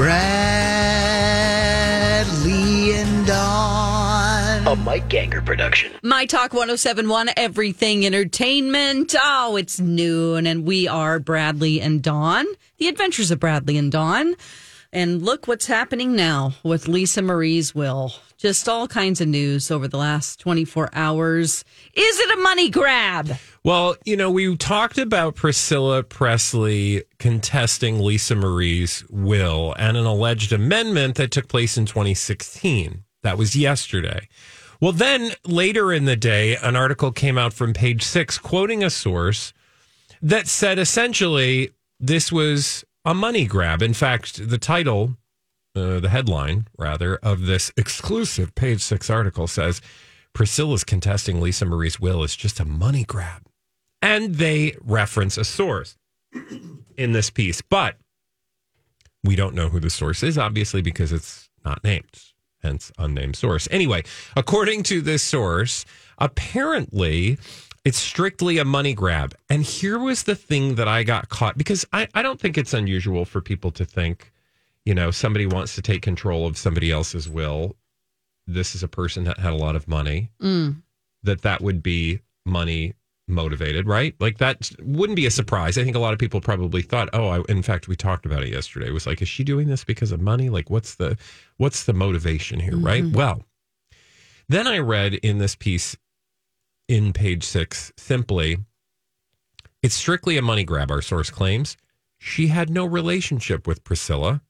Bradley and Dawn. A Mike Ganger production. My Talk 1071, Everything Entertainment. Oh, it's noon, and we are Bradley and Dawn, the adventures of Bradley and Dawn. And look what's happening now with Lisa Marie's will. Just all kinds of news over the last 24 hours. Is it a money grab? Well, you know, we talked about Priscilla Presley contesting Lisa Marie's will and an alleged amendment that took place in 2016. That was yesterday. Well, then later in the day, an article came out from page six quoting a source that said essentially this was a money grab. In fact, the title, uh, the headline rather, of this exclusive page six article says Priscilla's contesting Lisa Marie's will is just a money grab. And they reference a source in this piece, but we don't know who the source is, obviously, because it's not named, hence unnamed source. Anyway, according to this source, apparently it's strictly a money grab. And here was the thing that I got caught because I, I don't think it's unusual for people to think, you know, somebody wants to take control of somebody else's will. This is a person that had a lot of money, mm. that that would be money motivated, right? Like that wouldn't be a surprise. I think a lot of people probably thought, oh, I, in fact, we talked about it yesterday. It was like, is she doing this because of money? Like, what's the what's the motivation here, mm-hmm. right? Well, then I read in this piece in page six simply, it's strictly a money grab. Our source claims she had no relationship with Priscilla,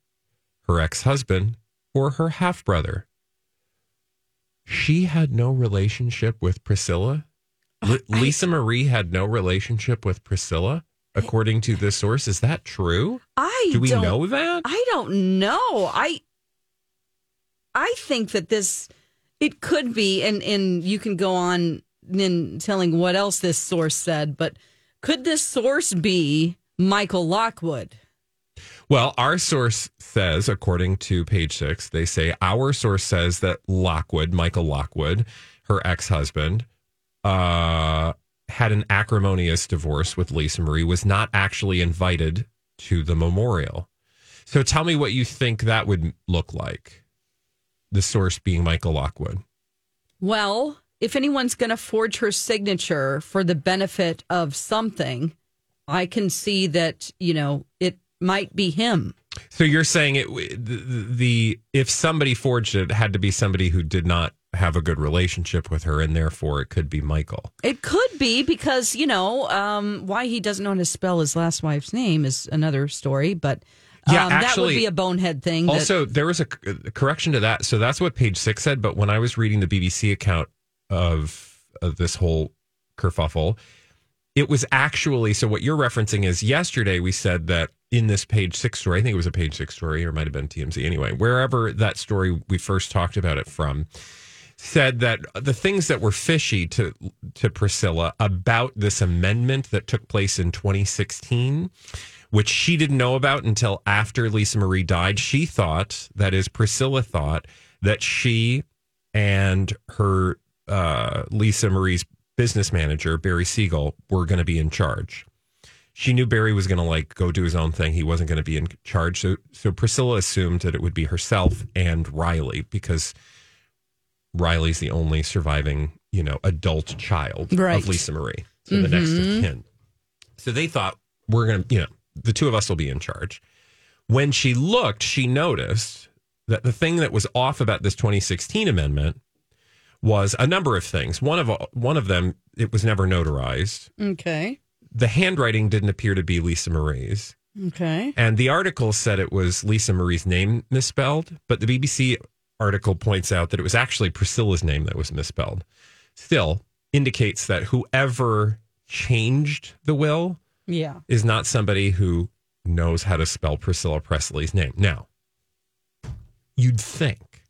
her ex husband, or her half brother. She had no relationship with Priscilla. L- Lisa Marie had no relationship with Priscilla, according to this source. Is that true? I Do we know that? I don't know. I I think that this it could be, and and you can go on in telling what else this source said, but could this source be Michael Lockwood? Well, our source says, according to page six, they say our source says that Lockwood, Michael Lockwood, her ex husband, uh, had an acrimonious divorce with Lisa Marie, was not actually invited to the memorial. So tell me what you think that would look like. The source being Michael Lockwood. Well, if anyone's going to forge her signature for the benefit of something, I can see that you know it might be him. So you're saying it the, the if somebody forged it, it had to be somebody who did not have a good relationship with her, and therefore it could be Michael. It could be because you know um, why he doesn't know how to spell his last wife's name is another story, but um, Yeah, that would be a bonehead thing. that- Also, there was a, a correction to that. So that's what page six said. But when I was reading the BBC account of, of this whole kerfuffle, it was actually so what you're referencing is yesterday we said that in this page six story, I think it was a page six story or might have been TMZ anyway, wherever that story we first talked about it from said that the things that were fishy to to Priscilla about this amendment that took place in 2016, which she didn't know about until after Lisa Marie died. She thought, that is, Priscilla thought that she and her uh, Lisa Marie's business manager Barry Siegel were going to be in charge. She knew Barry was going to like go do his own thing. He wasn't going to be in charge. So, so Priscilla assumed that it would be herself and Riley because Riley's the only surviving, you know, adult child Right. of Lisa Marie. So the next of mm-hmm. kin. So they thought we're going to, you know, the two of us will be in charge. When she looked, she noticed that the thing that was off about this 2016 amendment was a number of things. One of one of them, it was never notarized. Okay. The handwriting didn't appear to be Lisa Marie's. Okay. And the article said it was Lisa Marie's name misspelled, but the BBC article points out that it was actually Priscilla's name that was misspelled. Still indicates that whoever changed the will Yeah. is not somebody who knows how to spell Priscilla Presley's name. Now, you'd think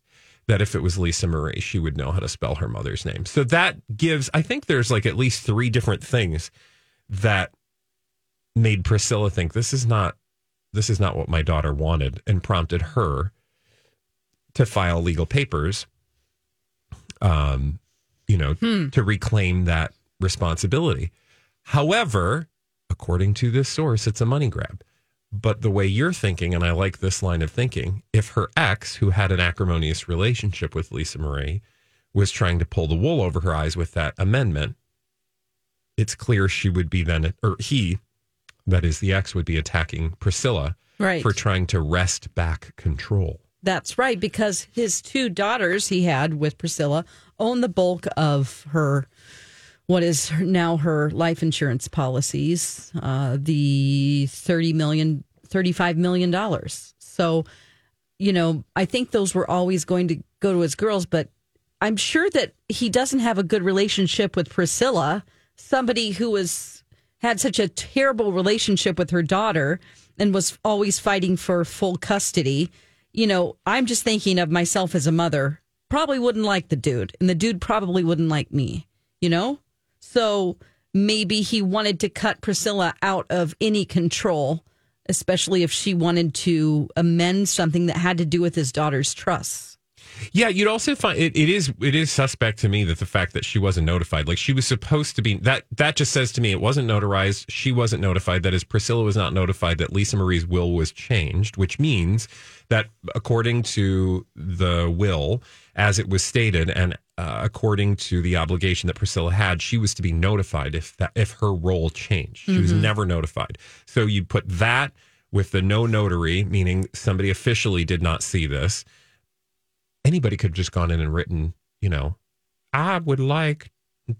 that if it was Lisa Marie, she would know how to spell her mother's name. So that gives, I think there's like at least three different things that made Priscilla think this is not this is not what my daughter wanted and prompted her to file legal papers um you know to reclaim that responsibility. However according to this source it's a money grab. But the way you're thinking and i like this line of thinking if her ex who had an acrimonious relationship with lisa marie was trying to pull the wool over her eyes with that amendment it's clear she would be then or he that is the ex would be attacking priscilla Right. for trying to wrest back control That's right, because his two daughters he had with Priscilla own the bulk of her, what is now her life insurance policies, uh, the 30 million, 35 million dollars. So, you know, I think those were always going to go to his girls, but I'm sure that he doesn't have a good relationship with Priscilla, somebody who was had such a terrible relationship with her daughter and was always fighting for full custody. You know, I'm just thinking of myself as a mother. Probably wouldn't like the dude, and the dude probably wouldn't like me, you know? So maybe he wanted to cut Priscilla out of any control, especially if she wanted to amend something that had to do with his daughter's trusts. Yeah, you'd also find it, it is it is suspect to me that the fact that she wasn't notified, like she was supposed to be that that just says to me it wasn't notarized. She wasn't notified. That is, Priscilla was not notified that Lisa Marie's will was changed, which means that according to the will, as it was stated, and uh, according to the obligation that Priscilla had, she was to be notified if that if her role changed. She was never notified. So you put that with the no notary, meaning somebody officially did not see this anybody could have just gone in and written, you know, I would like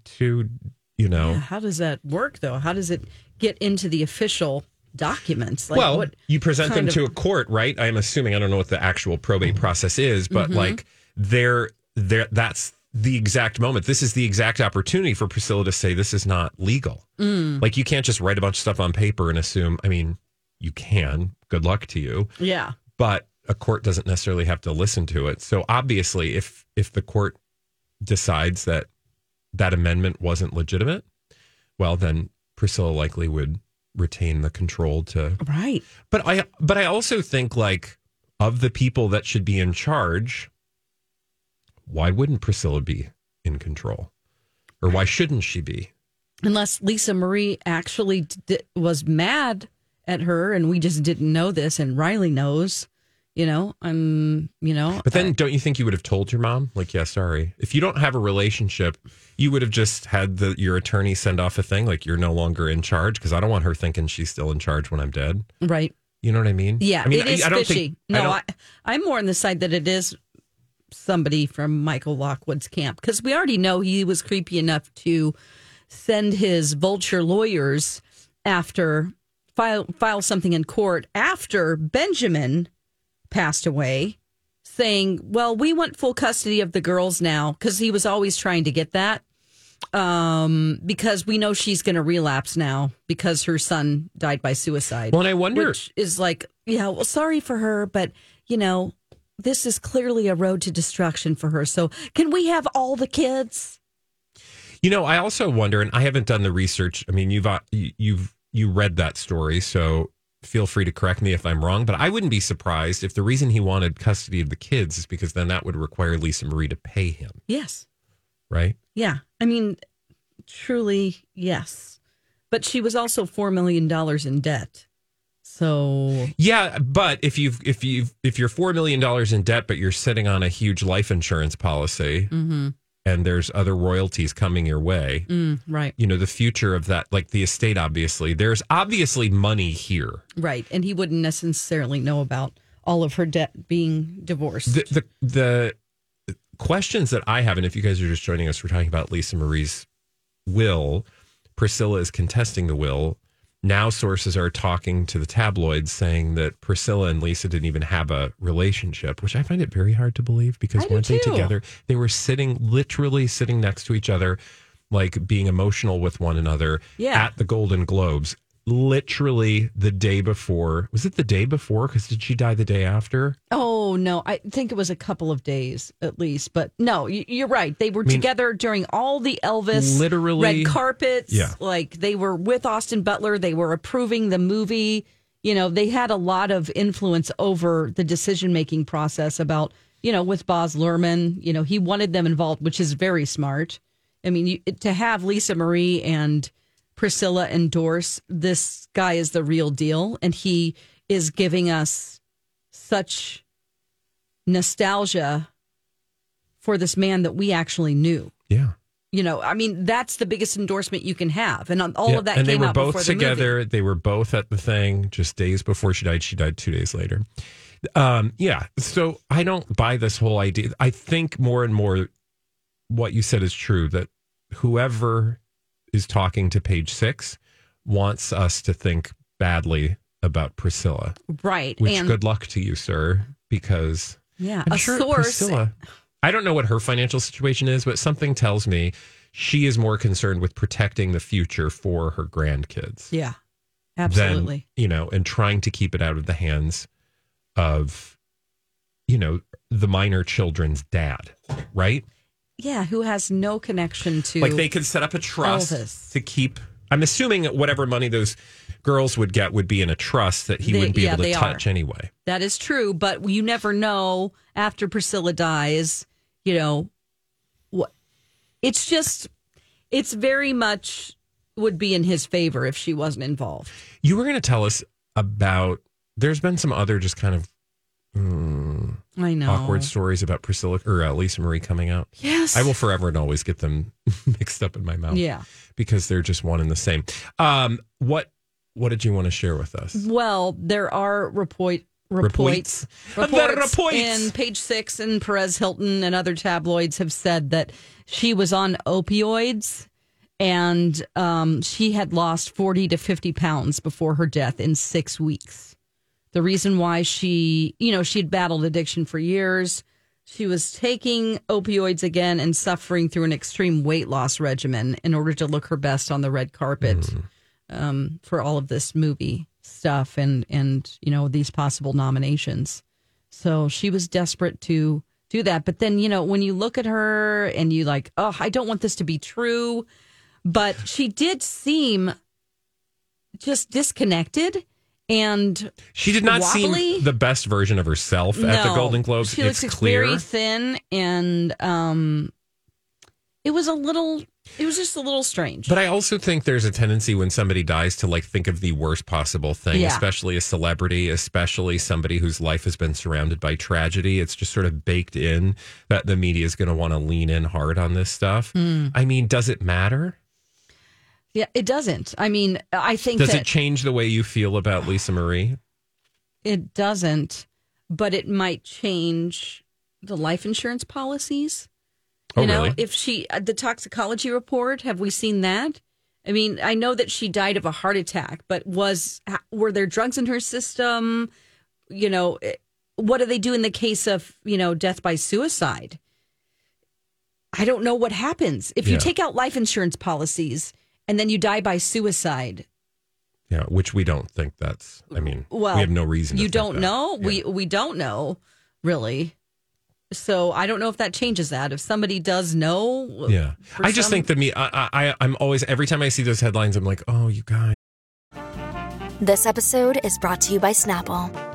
to, you know. Yeah, how does that work though? How does it get into the official documents? Like well, what you present them of- to a court, right? I'm assuming I don't know what the actual probate process is, but Mm-hmm. like there, there, that's the exact moment. This is the exact opportunity for Priscilla to say this is not legal. Mm. Like you can't just write a bunch of stuff on paper and assume. I mean, you can. Good luck to you. Yeah. but a court doesn't necessarily have to listen to it. So obviously, if if the court decides that that amendment wasn't legitimate, well, then Priscilla likely would retain the control to. Right. But I but I also think like of the people that should be in charge, why wouldn't Priscilla be in control, or why shouldn't she be? Unless Lisa Marie actually d- was mad at her and we just didn't know this and Riley knows, you know, I'm, you know. But then, I- don't you think you would have told your mom, like, yeah, sorry. If you don't have a relationship, you would have just had the your attorney send off a thing like you're no longer in charge because I don't want her thinking she's still in charge when I'm dead. right. You know what I mean? Yeah, I mean, it is I, I don't fishy. think. No, I, I'm more on the side that it is somebody from Michael Lockwood's camp because we already know he was creepy enough to send his vulture lawyers after file file something in court after Benjamin passed away, saying, "Well, we want full custody of the girls now," because he was always trying to get that. Um, because we know she's going to relapse now because her son died by suicide. Well, and I wonder- which is like, yeah, well, sorry for her, but you know, this is clearly a road to destruction for her. So, can we have all the kids? You know, I also wonder, and I haven't done the research. I mean, you've uh, you've you read that story, so feel free to correct me if I'm wrong. But I wouldn't be surprised if the reason he wanted custody of the kids is because then that would require Lisa Marie to pay him, Yes. right? Yeah. I mean, truly, yes. But she was also $4 million in debt. So, Yeah, but if you've if you have if you're four million dollars in debt, but you're sitting on a huge life insurance policy, mm-hmm. And there's other royalties coming your way, mm, right, you know the future of that, like the estate. Obviously, there's obviously money here. right. And he wouldn't necessarily know about all of her debt being divorced. The the the questions that I have, and if you guys are just joining us, we're talking about Lisa Marie's will. Priscilla is contesting the will. Now sources are talking to the tabloids saying that Priscilla and Lisa didn't even have a relationship, which I find it very hard to believe because I weren't they together? They were sitting literally sitting next to each other, like being emotional with one another Yeah. at the Golden Globes. Literally the day before. Was it the day before? Because did she die the day after? oh, no. I think it was a couple of days at least. But no, you're right. They were mean, together during all the Elvis literally- red carpets. Yeah. Like they were with Austin Butler. They were approving the movie. You know, they had a lot of influence over the decision making process about, you know, with Baz Luhrmann. You know, he wanted them involved, which is very smart. I mean, you, to have Lisa Marie and Priscilla endorse this guy is the real deal, and he is giving us such nostalgia for this man that we actually knew. Yeah. You know, I mean, that's the biggest endorsement you can have, and all Yeah, of that and came they were both the together. movie. They were both at the thing just days before she died. She died two days later. Um, yeah. So I don't buy this whole idea. I think more and more what you said is true that whoever is talking to page six wants us to think badly about Priscilla. Right, Which and good luck to you, sir, because yeah, I'm a sure source. Priscilla. I don't know what her financial situation is, but something tells me she is more concerned with protecting the future for her grandkids Yeah, than absolutely. you know, and trying to keep it out of the hands of you know the minor children's dad, right? Yeah, who has no connection to Like they could set up a trust Elvis. to keep. I'm assuming whatever money those girls would get would be in a trust that he They- wouldn't be yeah, able to touch are. anyway. That is true, but you never know after Priscilla dies, you know, what it's just it's very much would be in his favor if she wasn't involved. You were going to tell us about. There's been some other just kind of I know. awkward stories about Priscilla or uh, Lisa Marie coming out. Yes. I will forever and always get them mixed up in my mouth. Yeah. because they're just one and the same. Um, what what did you want to share with us? Well, there are report Reports. reports, reports reports. in Page Six and Perez Hilton and other tabloids have said that she was on opioids and um, she had lost forty to fifty pounds before her death in six weeks. The reason why she, you know, she had battled addiction for years. She was taking opioids again and suffering through an extreme weight loss regimen in order to look her best on the red carpet um, for all of this movie stuff and and you know these possible nominations. So she was desperate to do that. But then you know when you look at her and you like, oh, I don't want this to be true, but she did seem just disconnected and She did not Wobbly? seem the best version of herself at the Golden Globes. She it's looks clear. very thin and um, it was a little. It was just a little strange. But I also think there's a tendency when somebody dies to like think of the worst possible thing, Yeah. especially a celebrity, especially somebody whose life has been surrounded by tragedy. It's just sort of baked in that the media is going to want to lean in hard on this stuff. Hmm. I mean, does it matter? Yeah, it doesn't. I mean, I think Does that it change the way you feel about Lisa Marie? It doesn't, but it might change the life insurance policies. Oh, you know, really? if she uh, the toxicology report, have we seen that? I mean, I know that she died of a heart attack, but was were there drugs in her system? You know, eh, what do they do in the case of you know death by suicide? I don't know what happens if you take out life insurance policies and then you die by suicide. Yeah, which we don't think that's. I mean, Well, we have no reason. You think don't that. know. Yeah. We we don't know. really. So I don't know if that changes that. If somebody does know, Yeah. I just some- think that me, I, I, I'm always, every time I see those headlines, I'm like, oh, you guys. This episode is brought to you by Snapple.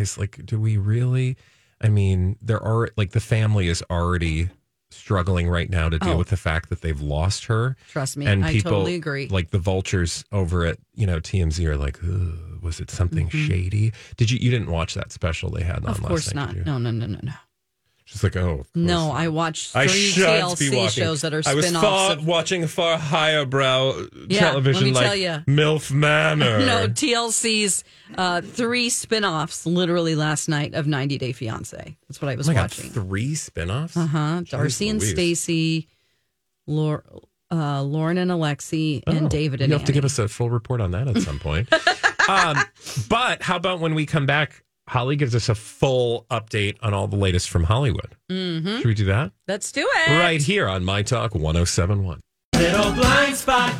It's like, do we really? I mean, there are like the family is already struggling right now to deal Oh. with the fact that they've lost her. Trust me, and I people totally agree. Like the vultures over at you know TMZ are like, was it something Mm-hmm. shady? Did you you didn't watch that special they had on of last course night? not. No, no, no, no, no. She's like, oh, of No, I watched three TLC shows that are I was spin-offs far, of watching far higher brow Yeah, television like. MILF Manor. No, TLC's uh, three spin-offs literally last night of 90 Day Fiance. That's what I was oh my God, watching. three spin-offs? Uh-huh. Darcy and Stacy, uh, Loren and Alexei, Oh, and David and You have to give us a full report on that at some point. um, but how about when we come back, Holly gives us a full update on all the latest from Hollywood. Mm-hmm. Should we do that? Let's do it. Right here on My Talk 1071. Little blind spot.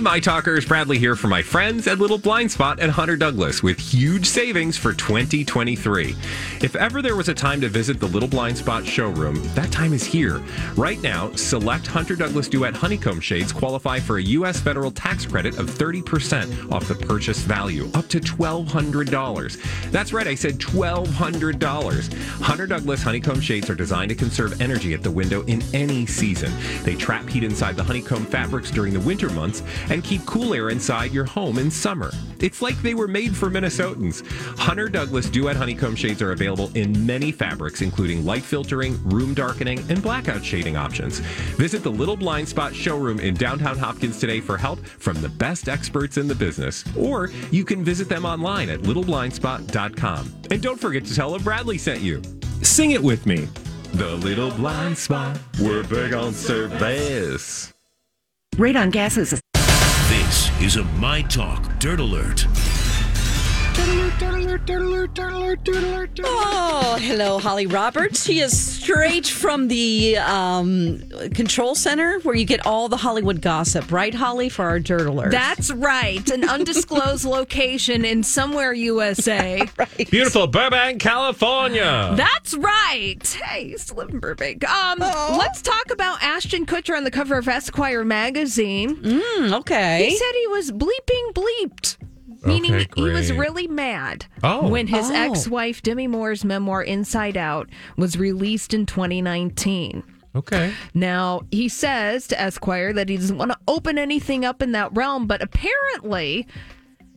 Hey, My Talkers, Bradley here for my friends at Little Blind Spot and Hunter Douglas with huge savings for 2023. If ever there was a time to visit the Little Blind Spot showroom, that time is here. Right now, select Hunter Douglas Duet Honeycomb shades qualify for a U.S. federal tax credit of 30% off the purchase value, up to $1,200. That's right, I said $1,200. Hunter Douglas Honeycomb shades are designed to conserve energy at the window in any season. They trap heat inside the honeycomb fabrics during the winter months and keep cool air inside your home in summer. It's like they were made for Minnesotans. Hunter Douglas Duet Honeycomb shades are available in many fabrics, including light filtering, room darkening, and blackout shading options. Visit the Little Blind Spot showroom in downtown Hopkins today for help from the best experts in the business. Or you can visit them online at littleblindspot.com. And don't forget to tell them Bradley sent you. Sing it with me. The Little Blind Spot. We're big on service. Radon gases is a My Talk Dirt Alert. Oh, hello, Holly Roberts. She is straight from the um, control center where you get all the Hollywood gossip, right, Holly, for our dirt alert. That's right. An undisclosed location in somewhere USA. Right. Beautiful Burbank, California. That's right. Hey, I used to live in Burbank. Um, let's talk about Ashton Kutcher on the cover of Esquire magazine. Hmm, okay. He said he was bleeping bleeped. Meaning Okay, he was really mad Oh. when his Oh. ex-wife Demi Moore's memoir Inside Out was released in 2019. okay. Now, he says to Esquire that he doesn't want to open anything up in that realm, but apparently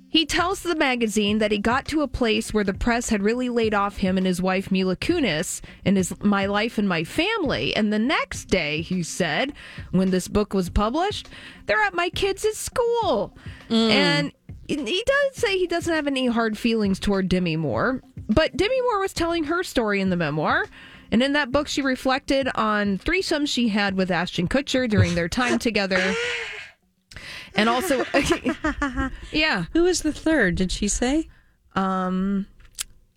he tells the magazine that he got to a place where the press had really laid off him and his wife Mila Kunis and his My Life and My Family. And the next day, he said, when this book was published, they're at my kids' school. Mm. And he does say he doesn't have any hard feelings toward Demi Moore, but Demi Moore was telling her story in the memoir. And in that book, she reflected on threesomes she had with Ashton Kutcher during their time together. And also, yeah, Who is the third? Did she say? um,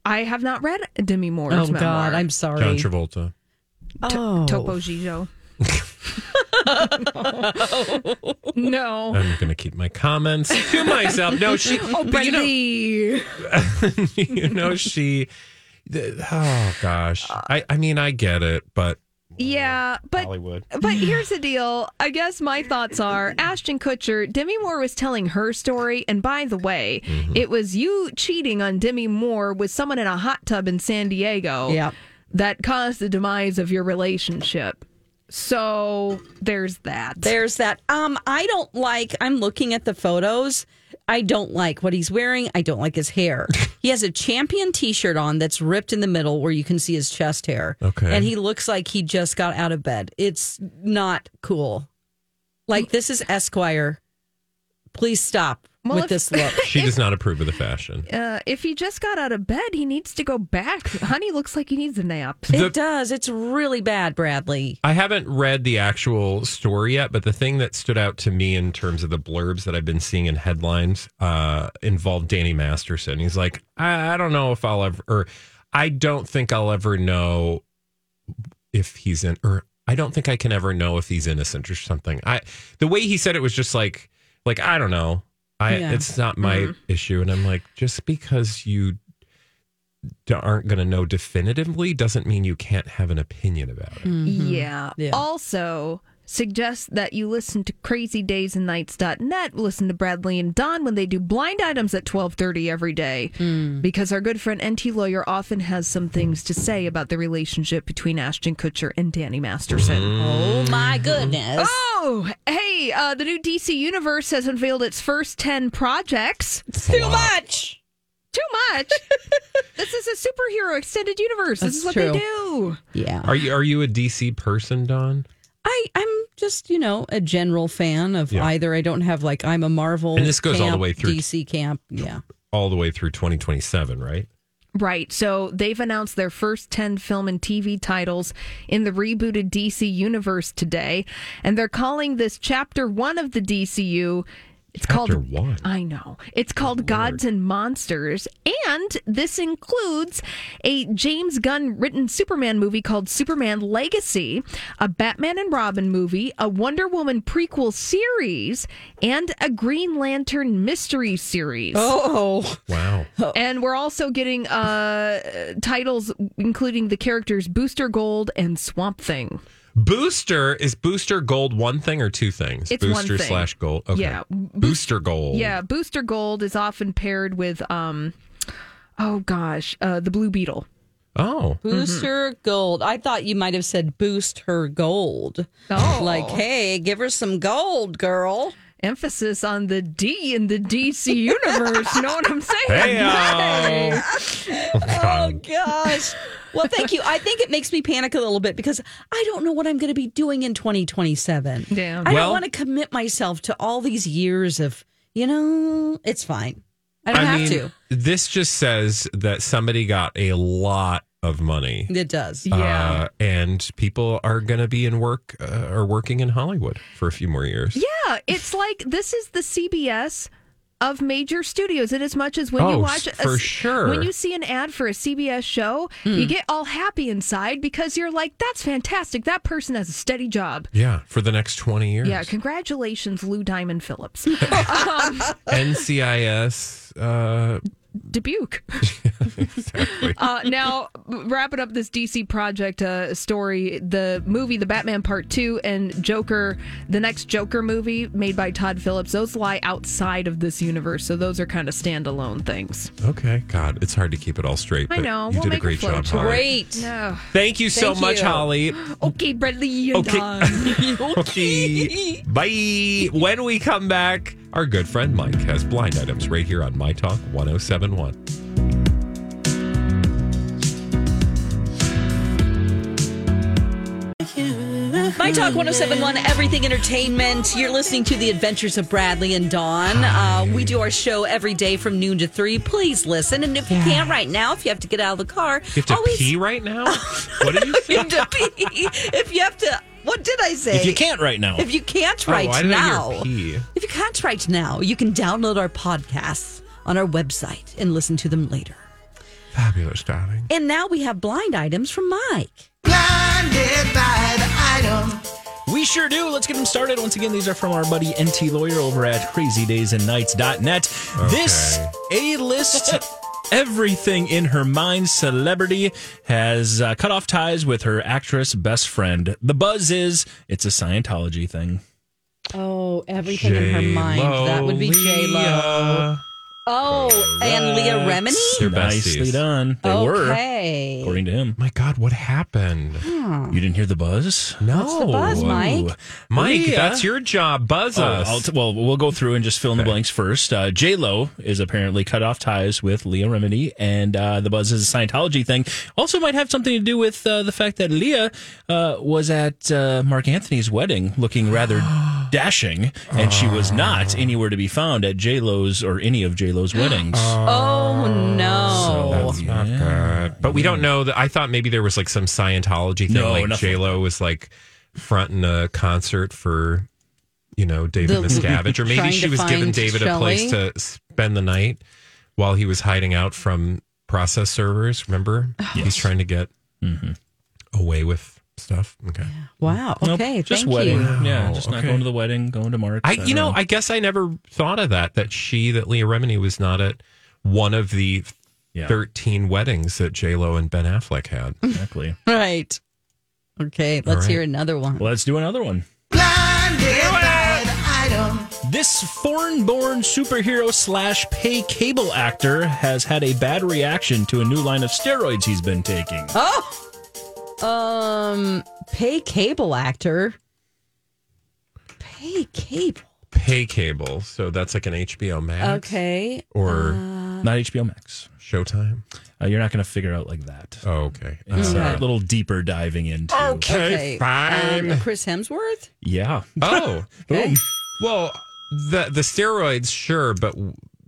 I have not read Demi Moore's Oh, memoir. God. I'm sorry. John Travolta. oh. Topo Gigio. no. I'm going to keep my comments to myself. No, she. Oh, but you know, you know, she. the- Oh gosh, I. I mean, I get it, but Yeah, but Hollywood. but here's the deal. I guess my thoughts are Ashton Kutcher, Demi Moore was telling her story, and by the way, mm-hmm. it was you cheating on Demi Moore with someone in a hot tub in San Diego Yep. that caused the demise of your relationship. So there's that. There's that. Um, I don't like. I'm looking at the photos. I don't like what he's wearing. I don't like his hair. he has a champion T-shirt on that's ripped in the middle where you can see his chest hair. Okay. and he looks like he just got out of bed. It's not cool. Like this is Esquire. Please stop Well, with if- this look. She does not approve of the fashion. Uh, if he just got out of bed, he needs to go back. Honey looks like he needs a nap. it does. It's really bad, Bradley. I haven't read the actual story yet, but the thing that stood out to me in terms of the blurbs that I've been seeing in headlines uh, involved Danny Masterson. He's like, I, I don't know if I'll ever, or I don't think I'll ever know if he's in, or I don't think I can ever know if he's innocent or something. I the way he said it was just like, like I don't know. I Yeah. it's not my mm-hmm. issue, and I'm like, just because you aren't going to know definitively doesn't mean you can't have an opinion about it. Mm-hmm. Mm-hmm. Yeah. Yeah. Also, suggest that you listen to crazydaysandnights.net. Listen to Bradley and Dawn when they do blind items at 1230 every day. Because our good friend NT Lawyer often has some things to say about the relationship between Ashton Kutcher and Danny Masterson. Oh my goodness. Oh, hey, uh, the new DC Universe has unveiled its first 10 projects. Too much. Too much. this is a superhero extended universe. That's this is what true. they do. Yeah. Are you are you a DC person, Dawn? I, I'm just, you know, a general fan of Yeah. either. I don't have like I'm a Marvel And this goes all the way through- DC camp. Yeah. All the way through 2027, right? Right. So they've announced their first 10 film and TV titles in the rebooted DC universe today. And they're calling this chapter one of the DCU. It's Chapter called one? I know. It's called Gods and Monsters. And this includes a James Gunn written Superman movie called Superman Legacy, a Batman and Robin movie, a Wonder Woman prequel series, and a Green Lantern mystery series. Oh. Wow. And we're also getting uh, titles including the characters Booster Gold and Swamp Thing. Booster is Booster Gold one thing or two things? It's one Booster thing. slash Gold. Okay. Yeah. Booster Gold. Yeah, Booster Gold is often paired with um oh gosh, uh the Blue Beetle. Oh. Booster gold. I thought you might have said boost her gold. Oh. Like, hey, give her some gold, girl. Emphasis on the D in the DC universe. you know what I'm saying? Hey, Hey. Oh, oh gosh. Well, thank you. I think it makes me panic a little bit because I don't know what I'm going to be doing in 2027. Yeah. I Well- don't want to commit myself to all these years of, you know, it's fine. I don't have mean, to. This just says that somebody got a lot of money. It does. Yeah. Uh, and people are going to be in work uh, or working in Hollywood for a few more years. Yeah, it's like this is the CBS of major studios. And as much as when you Oh, watch a, for sure. when you see an ad for a CBS show, you get all happy inside because you're like, "That's fantastic! That person has a steady job." Yeah, for the next 20 years. Yeah, congratulations, Lou Diamond Phillips. um, NCIS. Uh, Dubuque. exactly. Uh, now, wrapping up this DC project uh, story, the movie, The Batman Part 2, and Joker, the next Joker movie made by Todd Phillips, those lie outside of this universe. So those are kind of standalone things. Okay. God, it's hard to keep it all straight. I but know. You We'll did a make it great flow job, Holly. Great. No. Thank you so Thank much, you. Holly. Okay, Bradley and Okay. Dawn. Okay. Bye. When we come back, our good friend Mike has blind items right here on My Talk 1071. My Talk 1071, Everything Entertainment. You're listening to The Adventures of Bradley and Dawn. Uh, we do our show every day from noon to 3. Please listen. And if you can't right now, if you have to get out of the car, You have to always pee right now? what did you you have to pee. If you have to, what did I say? If you can't right now. If you can't Oh, right why did I now, if you can't right now, you can download our podcasts on our website and listen to them later. Fabulous, darling. And now we have blind items from Mike. Blinded by the item. We sure do. Let's get them started. Once again, these are from our buddy NT Lawyer over at crazydaysandnights.net. This A list. Everything in her mind celebrity has uh, cut off ties with her actress best friend. The buzz is it's a Scientology thing. Oh, everything in her mind. That would be J Lo. J-Lo. Oh, and Leah Remini? They're Nicely besties. done. They were, Okay. according to him. My God, what happened? You didn't hear the buzz? No, What's the buzz, Mike? Ooh. Mike, Leah- that's your job. Buzz Oh, us. I'll t- well, we'll go through and just fill in the blanks first. Uh, J Lo is apparently cut off ties with Leah Remini, and uh, the buzz is a Scientology thing. Also, might have something to do with uh, the fact that Leah uh, was at uh, Marc Anthony's wedding, looking rather dashing, and she was not ah. anywhere to be found at J Lo's or any of J Lo's weddings. Oh, oh no. That's not good. But we don't know that. I thought maybe there was like some Scientology thing, No, like nothing. J Lo was like fronting a concert for, you know, David The- Miscavige, or maybe trying she to was giving find David a place Shelley? to spend the night while he was hiding out from process servers. Remember, he's trying to get mm-hmm. away with stuff. Okay. Wow. Nope, Okay. just thank wedding. you. Yeah, just not okay. going to the wedding, going to Mark. I, you know, I guess I never thought of that. That she, that Leah Remini, was not at one of the Yeah. thirteen weddings that J Lo and Ben Affleck had. exactly. Right. Okay. Let's right. hear another one. Let's do another one. Blinded by the item. This foreign born superhero slash pay cable actor has had a bad reaction to a new line of steroids he's been taking. Oh. Um, pay cable actor. Pay cable. Pay cable, so that's like an HBO Max, Okay. or Not HBO Max. Showtime. Uh, you're not going to figure out like that. Oh, okay. It's Okay. a little deeper diving into. Okay. fine. Um, Chris Hemsworth. Yeah. Oh, Okay. well, the the steroids, sure, but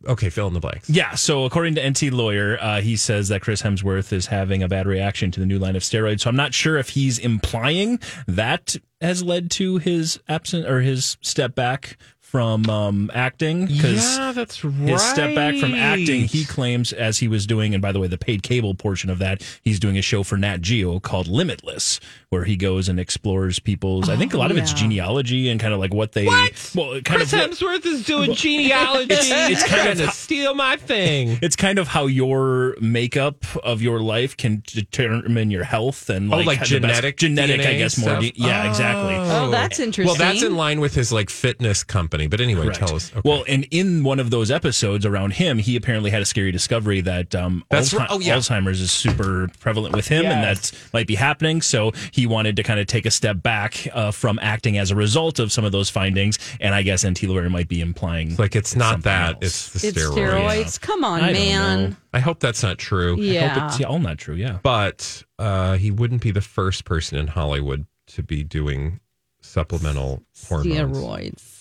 okay, fill in the blanks. Yeah, so according to NT Lawyer, uh, he says that Chris Hemsworth is having a bad reaction to the new line of steroids. So I'm not sure if he's implying that has led to his absent or his step back from um, acting. Yeah, that's right. His step back from acting, he claims, as he was doing, and by the way, the paid cable portion of that, he's doing a show for Nat Geo called Limitless, where he goes and explores people's, I think a lot of it's genealogy and kind of like what they. What? Well, kind Chris of. what- Hemsworth is doing genealogy. It's- it's kind trying of- to steal my thing. It's kind of how your makeup of your life can determine your health and Oh, like, like the best- genetic genetic, I DNA guess more. stuff? de- yeah, exactly. Oh, that's interesting. Well, that's in line with his like fitness company. But anyway, Correct. tell us. Okay. Well, and in one of those episodes around him, he apparently had a scary discovery that um, That's Alzheimer's, right. Oh, yeah. Alzheimer's is super prevalent with him, and that might be happening. So he wanted to kind of take a step back uh, from acting as a result of some of those findings. And I guess NT Lawyer might be implying like it's not that; else. it's the it's steroids. steroids. Come on, I don't man. know. I hope that's not true. I Yeah. hope it's all not true. Yeah. But uh, he wouldn't be the first person in Hollywood to be doing supplemental hormones. Steroids.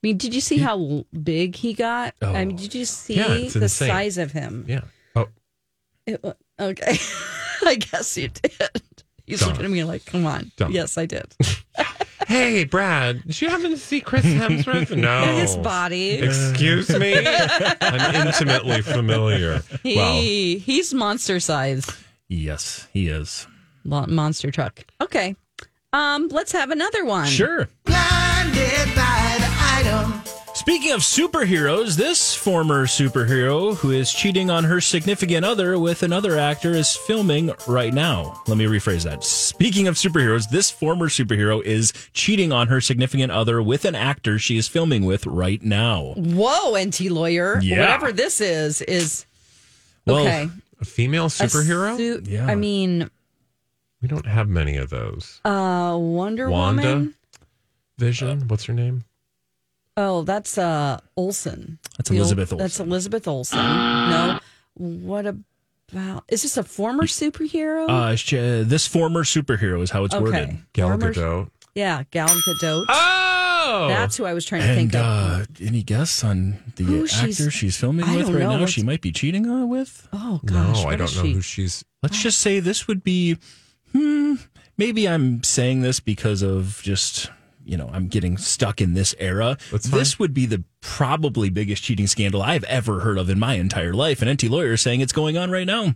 I mean, did you see how big he got? I mean, did you see Yeah, the insane. size of him? Yeah. Oh, It okay. I guess you did. He's Don't. looking at me like, come on. Don't. Yes, I did. hey, Brad, did you happen to see Chris Hemsworth? No. His body. Excuse me? I'm intimately familiar. He, Well, he's monster size. Yes, he is. Monster truck. Okay. Um, let's have another one. Sure. Blinded by the. Speaking of superheroes, this former superhero who is cheating on her significant other with another actor is filming right now. Let me rephrase that. Speaking of superheroes, this former superhero is cheating on her significant other with an actor she is filming with right now. Whoa, NT lawyer. Yeah. Whatever this is, is Well, okay. a female A superhero? su- Yeah. I mean, we don't have many of those. uh, Wonder Wanda? Woman. Vision? What's her name? Oh, that's uh Olsen. That's Elizabeth ol- Elizabeth That's Elizabeth Olsen. no. What about? Is this a former superhero? Uh, sh- uh, this former superhero is how it's okay. worded. Gal Former- Gadot. Yeah, Gal Gadot. Oh! That's who I was trying to think of. uh, any guess on the Who actor she's- she's, filming I with right know. now? What's- She might be cheating uh, with. oh no, I don't know she? who she's. Let's just say this would be, hmm, maybe I'm saying this because of just, you know, I'm getting stuck in this era. This would be the probably biggest cheating scandal I've ever heard of in my entire life. An NT lawyer is saying it's going on right now.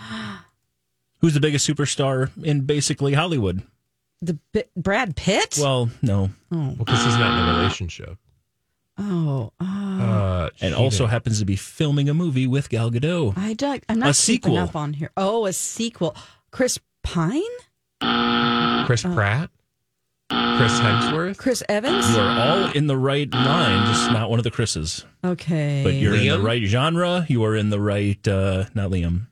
Who's the biggest superstar in basically Hollywood? The Bi- Brad Pitt. Well, no. oh, Because he's not in a relationship. oh, oh. Uh, And also happens to be filming a movie with Gal Gadot. I don't, I'm not a sequel. up on here. Oh, a sequel. Chris Pine. Chris uh, Pratt? Chris Hemsworth. Chris Evans. You are all in the right line, just not one of the Chris's. Okay. But you're in Liam? the right genre. You are in the right, uh, not Liam.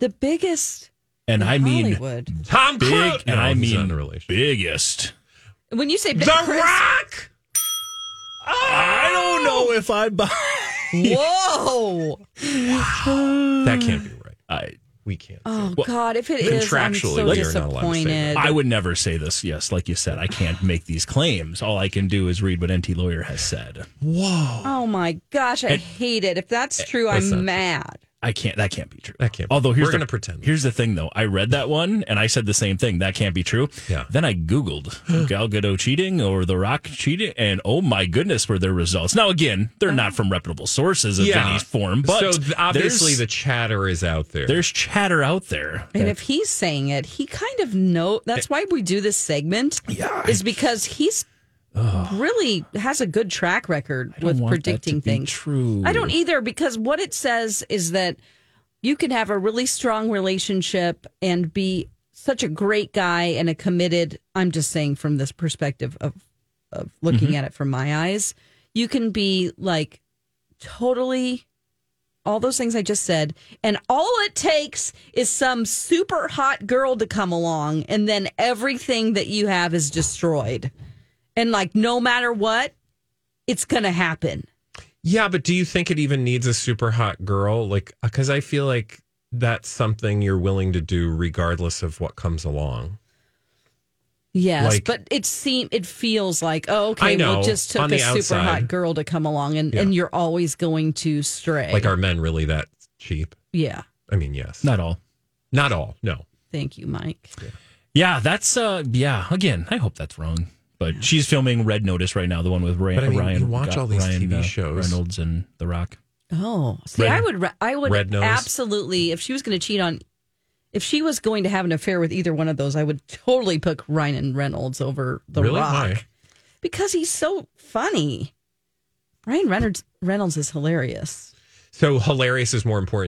the biggest. And in I mean Hollywood. Tom big, Cruise. and No, I he's not mean in a relationship. biggest. When you say The Chris- Rock. I don't know if I buy. Whoa! That can't be right. I We can't. Oh Well, God! If it is, I'm contractually, so we are not to say disappointed. I would never say this. Yes, like you said, I can't make these claims. All I can do is read what NT Lawyer has said. Whoa. Oh my gosh, I hate it. If that's eh, true, That's I'm not true. mad. I can't. That can't be true. That can't be. Although here's We're the, gonna pretend. Here's the thing, though. I read that one and I said the same thing. That can't be true. Yeah. Then I googled Gal Gadot cheating or The Rock cheating, and oh my goodness, were their results. Now again, they're not from reputable sources of Yeah. any form, but so obviously the chatter is out there. there's chatter out there. And if he's saying it, he kind of know. That's eh. why we do this segment. Yeah. is because he's really has a good track record with want that to predicting things. True. I don't either because what it says is that you can have a really strong relationship and be such a great guy and a committed. I'm just saying from this perspective of of looking Mm-hmm. at it from my eyes, you can be like totally all those things I just said, and all it takes is some super hot girl to come along, and then everything that you have is destroyed. And like, no matter what, it's going to happen. Yeah, but do you think it even needs a super hot girl? Like, because I feel like that's something you're willing to do regardless of what comes along. Yes, Like- but it seem it feels like oh okay, I know, well, it just took a super outside. hot girl to come along, and Yeah. and you're always going to stray. Like, are men really that cheap? yeah. I mean, yes. Not all. Not all. No. Thank you, Mike. Yeah, that's uh yeah, again, I hope that's wrong. But she's filming Red Notice right now, the one with Ray, But I mean, Ryan. you watch all these Ryan, TV uh, shows. Reynolds and The Rock. Oh, see, Red- I would, I would Red nose? absolutely. If she was going to cheat on, if she was going to have an affair with either one of those, I would totally pick Ryan and Reynolds over The Really? Rock Why? because he's so funny. Ryan Reynolds Reynolds is hilarious. So hilarious is more important.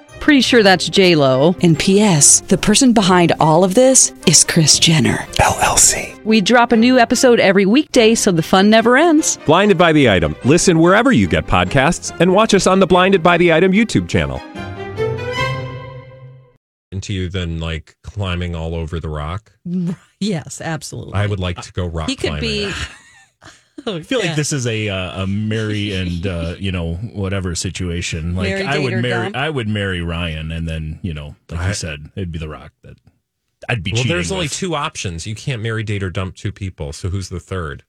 Pretty sure that's J Lo. And P.S. The person behind all of this is Kris Jenner LLC. We drop a new episode every weekday, so the fun never ends. Blinded by the item. Listen wherever you get podcasts, and watch us on the Blinded by the Item YouTube channel. Into you than like climbing all over the rock. Yes, absolutely. I would like to go rock he could climbing. be. I feel like this is a uh, a marry and uh, you know whatever situation. Like Marry, I would marry dump? I would marry Ryan, and then you know, like I- you said, it'd be The Rock that I'd be cheating. Well, cheating. there's only two options. You can't marry, date, or dump two people. So who's the third?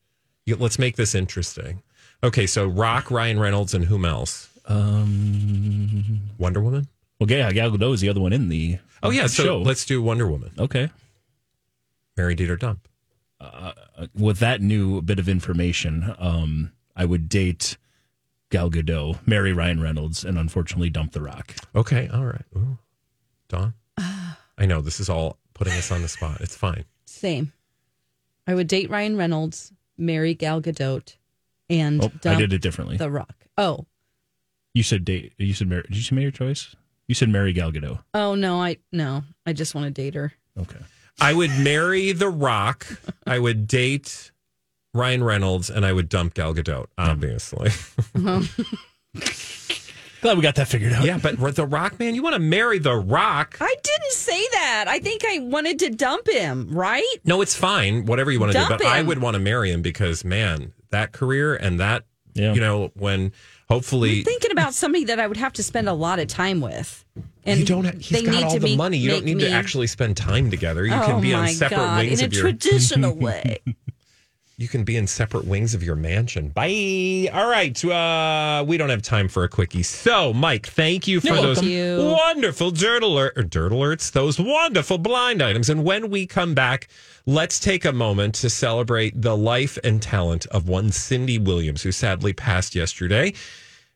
You- let's make this interesting. Okay, so Rock, Ryan Reynolds, and whom else? Um, Wonder Woman. well, yeah, Gal Gadot is the other one in the Oh yeah, so show. let's do Wonder Woman. okay. Marry, date, or dump. Uh, with that new bit of information, um, I would date Gal Gadot, marry Ryan Reynolds, and unfortunately dump The Rock. Okay, all right. Ooh. Dawn. I know this is all putting us on the spot. It's fine. Same. I would date Ryan Reynolds, marry Gal Gadot, and Oh, dump I did it differently. The Rock. Oh, You said date. You said marry. Did you say marry your choice? You said marry Gal Gadot. oh no, I no, I just want to date her. Okay. I would marry The Rock. I would date Ryan Reynolds, and I would dump Gal Gadot. Obviously. Glad we got that figured out. yeah, but The Rock, man, you want to marry The Rock? I didn't say that. I think I wanted to dump him. Right? No, it's fine. Whatever you want to do, Dump but I him. would want to marry him because, man, that career and that, Yeah. you know, when hopefully I'm thinking about somebody that I would have to spend a lot of time with. And you don't. Have, he's they got need all to the make- money. You don't need to actually spend time together. You oh can be on separate God, wings in of a your traditional way. You can be in separate wings of your mansion. Bye. All right. Uh, we don't have time for a quickie. So, Mike, thank you for You're those welcome. Wonderful dirt, alert, or dirt alerts, those wonderful blind items. And when we come back, let's take a moment to celebrate the life and talent of one Cindy Williams, who sadly passed yesterday.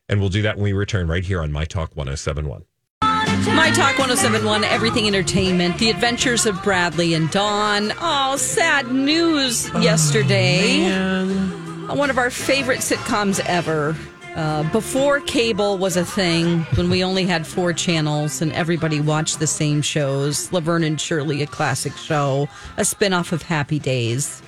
And we'll do that when we return right here on My Talk 1071. My Talk 1071, Everything Entertainment, The Adventures of Bradley and Dawn. Oh, sad news yesterday. One of our favorite sitcoms ever. Uh, before cable was a thing, when we only had four channels and everybody watched the same shows Laverne and Shirley, a classic show, a spinoff of Happy Days.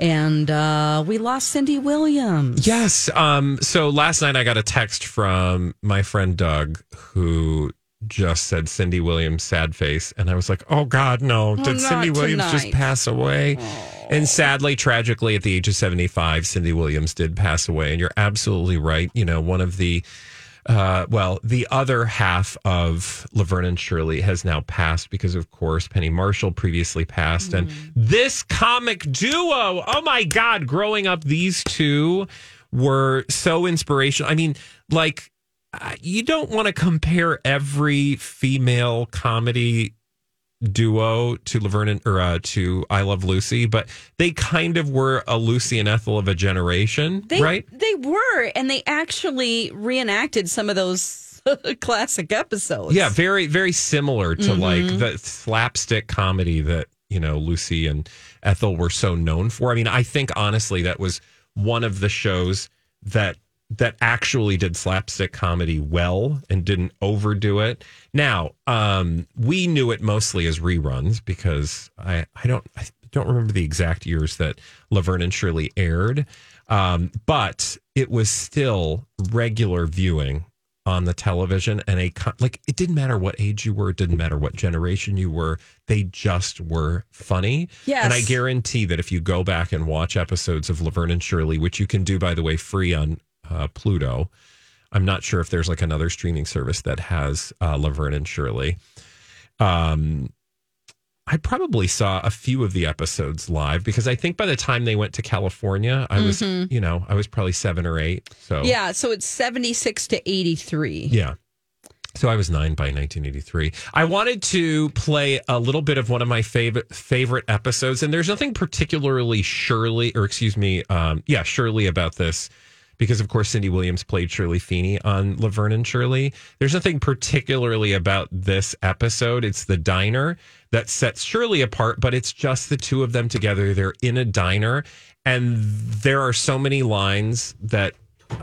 And uh, we lost Cindy Williams. Yes. Um, so last night I got a text from my friend Doug who just said Cindy Williams sad face. And I was like, oh God, no. Did not Cindy Williams just pass away? And sadly, tragically, at the age of 75, Cindy Williams did pass away. And you're absolutely right. You know, one of the uh, well, the other half of Laverne and Shirley has now passed because, of course, Penny Marshall previously passed. And this comic duo, oh my God, growing up, these two were so inspirational. I mean, like, you don't want to compare every female comedy duo to Laverne and, or uh, to I Love Lucy, but they kind of were a Lucy and Ethel of a generation, They, right? They were, and they actually reenacted some of those classic episodes. Yeah, very very similar to Mhm. like the slapstick comedy that you know Lucy and Ethel were so known for. I mean, I think honestly that was one of the shows that that actually did slapstick comedy well and didn't overdo it. Now, um, we knew it mostly as reruns because I I don't I don't remember the exact years that Laverne and Shirley aired, um, but it was still regular viewing on the television and a like it didn't matter what age you were it didn't matter what generation you were they just were funny Yes. and i guarantee that if you go back and watch episodes of laverne and shirley which you can do by the way free on uh, pluto i'm not sure if there's like another streaming service that has uh, laverne and shirley um I probably saw a few of the episodes live because I think by the time they went to California, I was, Mhm. you know, I was probably seven or eight. So Yeah, so it's 76 to 83. yeah. So I was nine by 1983. I wanted to play a little bit of one of my favorite favorite episodes, and there's nothing particularly Shirley, or excuse me, um, yeah, Shirley about this, because of course Cindy Williams played Shirley Feeney on Laverne and Shirley. There's nothing particularly about this episode. It's the diner that sets Shirley apart, but it's just the two of them together. They're in a diner, and there are so many lines that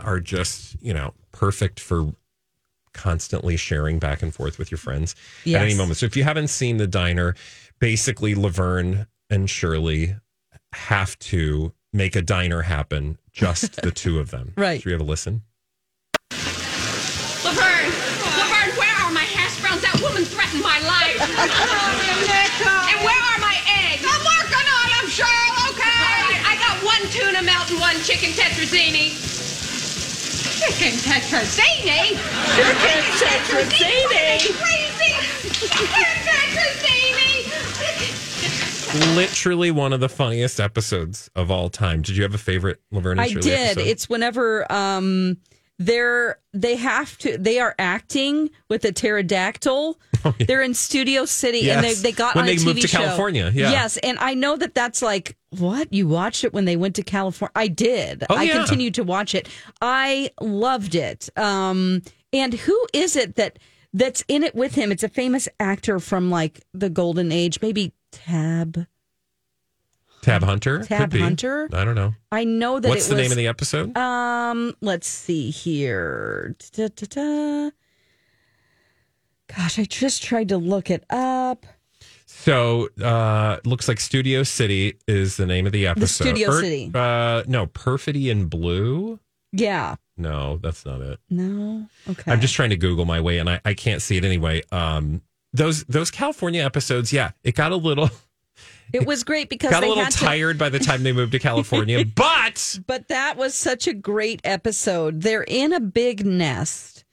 are just you know perfect for constantly sharing back and forth with your friends Yes. at any moment. So if you haven't seen the diner, basically Laverne and Shirley have to make a diner happen, just the two of them. Right. Should we have a listen? Laverne! Laverne, where are my hash browns? That woman threatened my life. and where are my eggs? I'm working on them, Cheryl, okay? I got one tuna melt and one chicken tetrazzini. Chicken tetrazzini? Chicken tetrazzini? Crazy! Literally one of the funniest episodes of all time. Did you have a favorite Laverne and I Shirley did. episode? It's whenever um they're they have to they are acting with a pterodactyl. They're in Studio City and they, Oh, they got When on a they TV moved to show. California, yeah. Yes, and I know that that's like what you watched it when they went to California. I did. Oh, I yeah. continued to watch it. I loved it. Um, and who is it that that's in it with him? It's a famous actor from like the golden age, maybe Tab. Tab Hunter? Tab Could be. Hunter? I don't know. I know that What's the was, name of the episode? Um, let's see here. Da-da-da. Gosh, I just tried to look it up. So, uh, looks like Studio City is the name of the episode. Studio Or- City. Uh, no, Perfidy in Blue. Yeah. No, that's not it. No. Okay. I'm just trying to Google my way, and I, I can't see it anyway. Um, those those California episodes, yeah, it got a little It was great because got a little had to- tired by the time they moved to California, but But that was such a great episode. They're in a big nest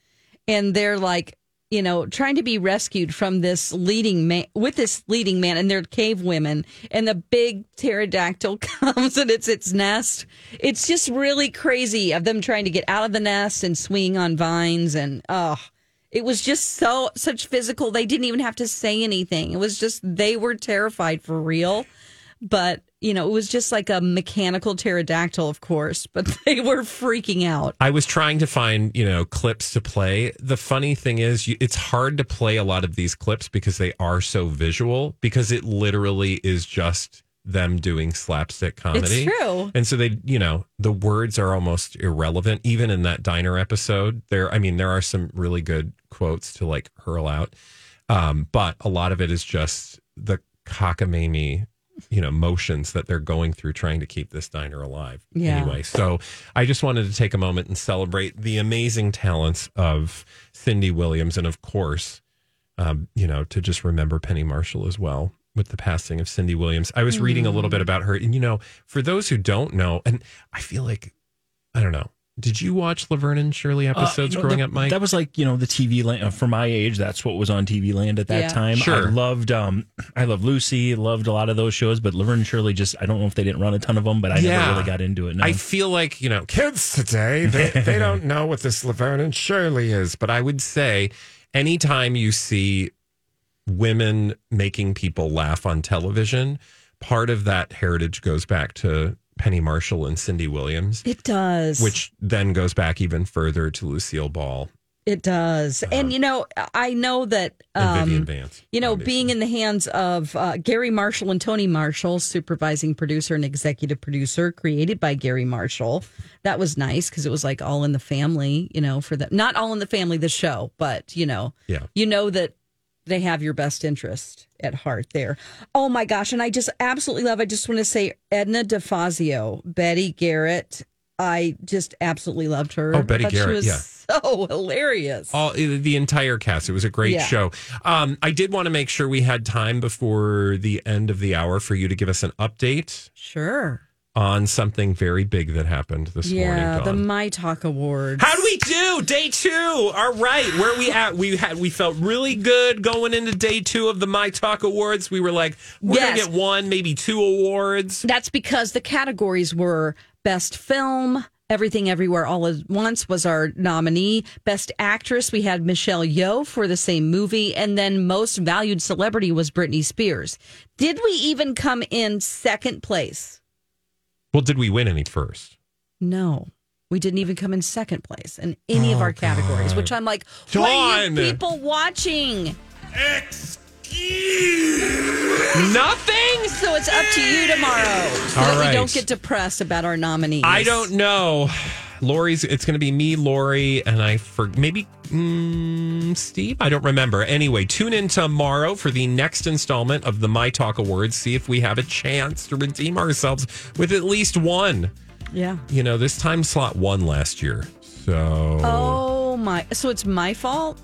and they're like you know, trying to be rescued from this leading man with this leading man and their cave women, and the big pterodactyl comes and it's its nest. It's just really crazy of them trying to get out of the nest and swinging on vines, and oh, it was just so such physical. They didn't even have to say anything. It was just they were terrified for real, but you know, it was just like a mechanical pterodactyl, of course, but they were freaking out. I was trying to find, you know, clips to play. The funny thing is, you, it's hard to play a lot of these clips because they are so visual, because it literally is just them doing slapstick comedy. It's true. And so they, you know, the words are almost irrelevant. Even in that diner episode, there, I mean, there are some really good quotes to like hurl out. Um, but a lot of it is just the cockamamie you know motions that they're going through trying to keep this diner alive Yeah. anyway so i just wanted to take a moment and celebrate the amazing talents of cindy williams and of course um, you know to just remember penny marshall as well with the passing of cindy williams i was reading a little bit about her and you know for those who don't know and i feel like i don't know did you watch laverne and shirley Uh, episodes you know, growing that, up mike That was like you know the TV land uh, for my age. That's what was on TV land at that Yeah. time. Sure. I loved um I loved Lucy. Loved a lot of those shows. But Laverne and Shirley just I don't know if they didn't run a ton of them, but I never really got into it. No. I feel like, you know, kids today, they, they don't know what this Laverne and Shirley is. But I would say anytime you see women making people laugh on television, part of that heritage goes back to Penny Marshall and Cindy Williams, It does. which then goes back even further to Lucille Ball It does. and, you know, I know that, um, Vivian Vance. you know, obviously. being in the hands of uh, Garry Marshall and Tony Marshall, supervising producer and executive producer, created by Garry Marshall, that was nice because it was like all in the family, you know, for them. Not all in the family, the show, but, you know, Yeah. you know that they have your best interest at heart there. Oh my gosh. And I just absolutely love, I just want to say Edna DeFazio, Betty Garrett. I just absolutely loved her. Oh, Betty Garrett, She was yeah. so hilarious. all the entire cast. It was a great Yeah. show. Um, I did want to make sure we had time before the end of the hour for you to give us an update Sure. on something very big that happened this Yeah, morning. the Dawn. My Talk Awards. How do we do? Day two. All right, where we at? We had we felt really good going into day two of the My Talk Awards. We were like, we're Yes. gonna get one, maybe two awards. That's because the categories were Best Film, Everything Everywhere All at Once was our nominee. Best Actress, we had Michelle Yeoh for the same movie. And then Most Valued Celebrity was Britney Spears. Did we even come in second place? Well, did we win any first? No. We didn't even come in second place in any of Oh, our categories, God. which I'm like, what are you people watching? Excuse Nothing. So it's up to you tomorrow. So All that right. we don't get depressed about our nominees. I don't know. Lori's. It's going to be me, Lori, and I for maybe mm, Steve. I don't remember. Anyway, tune in tomorrow for the next installment of the My Talk Awards. See if we have a chance to redeem ourselves with at least one. Yeah. You know, this time slot won last year, so Oh my! So it's my fault.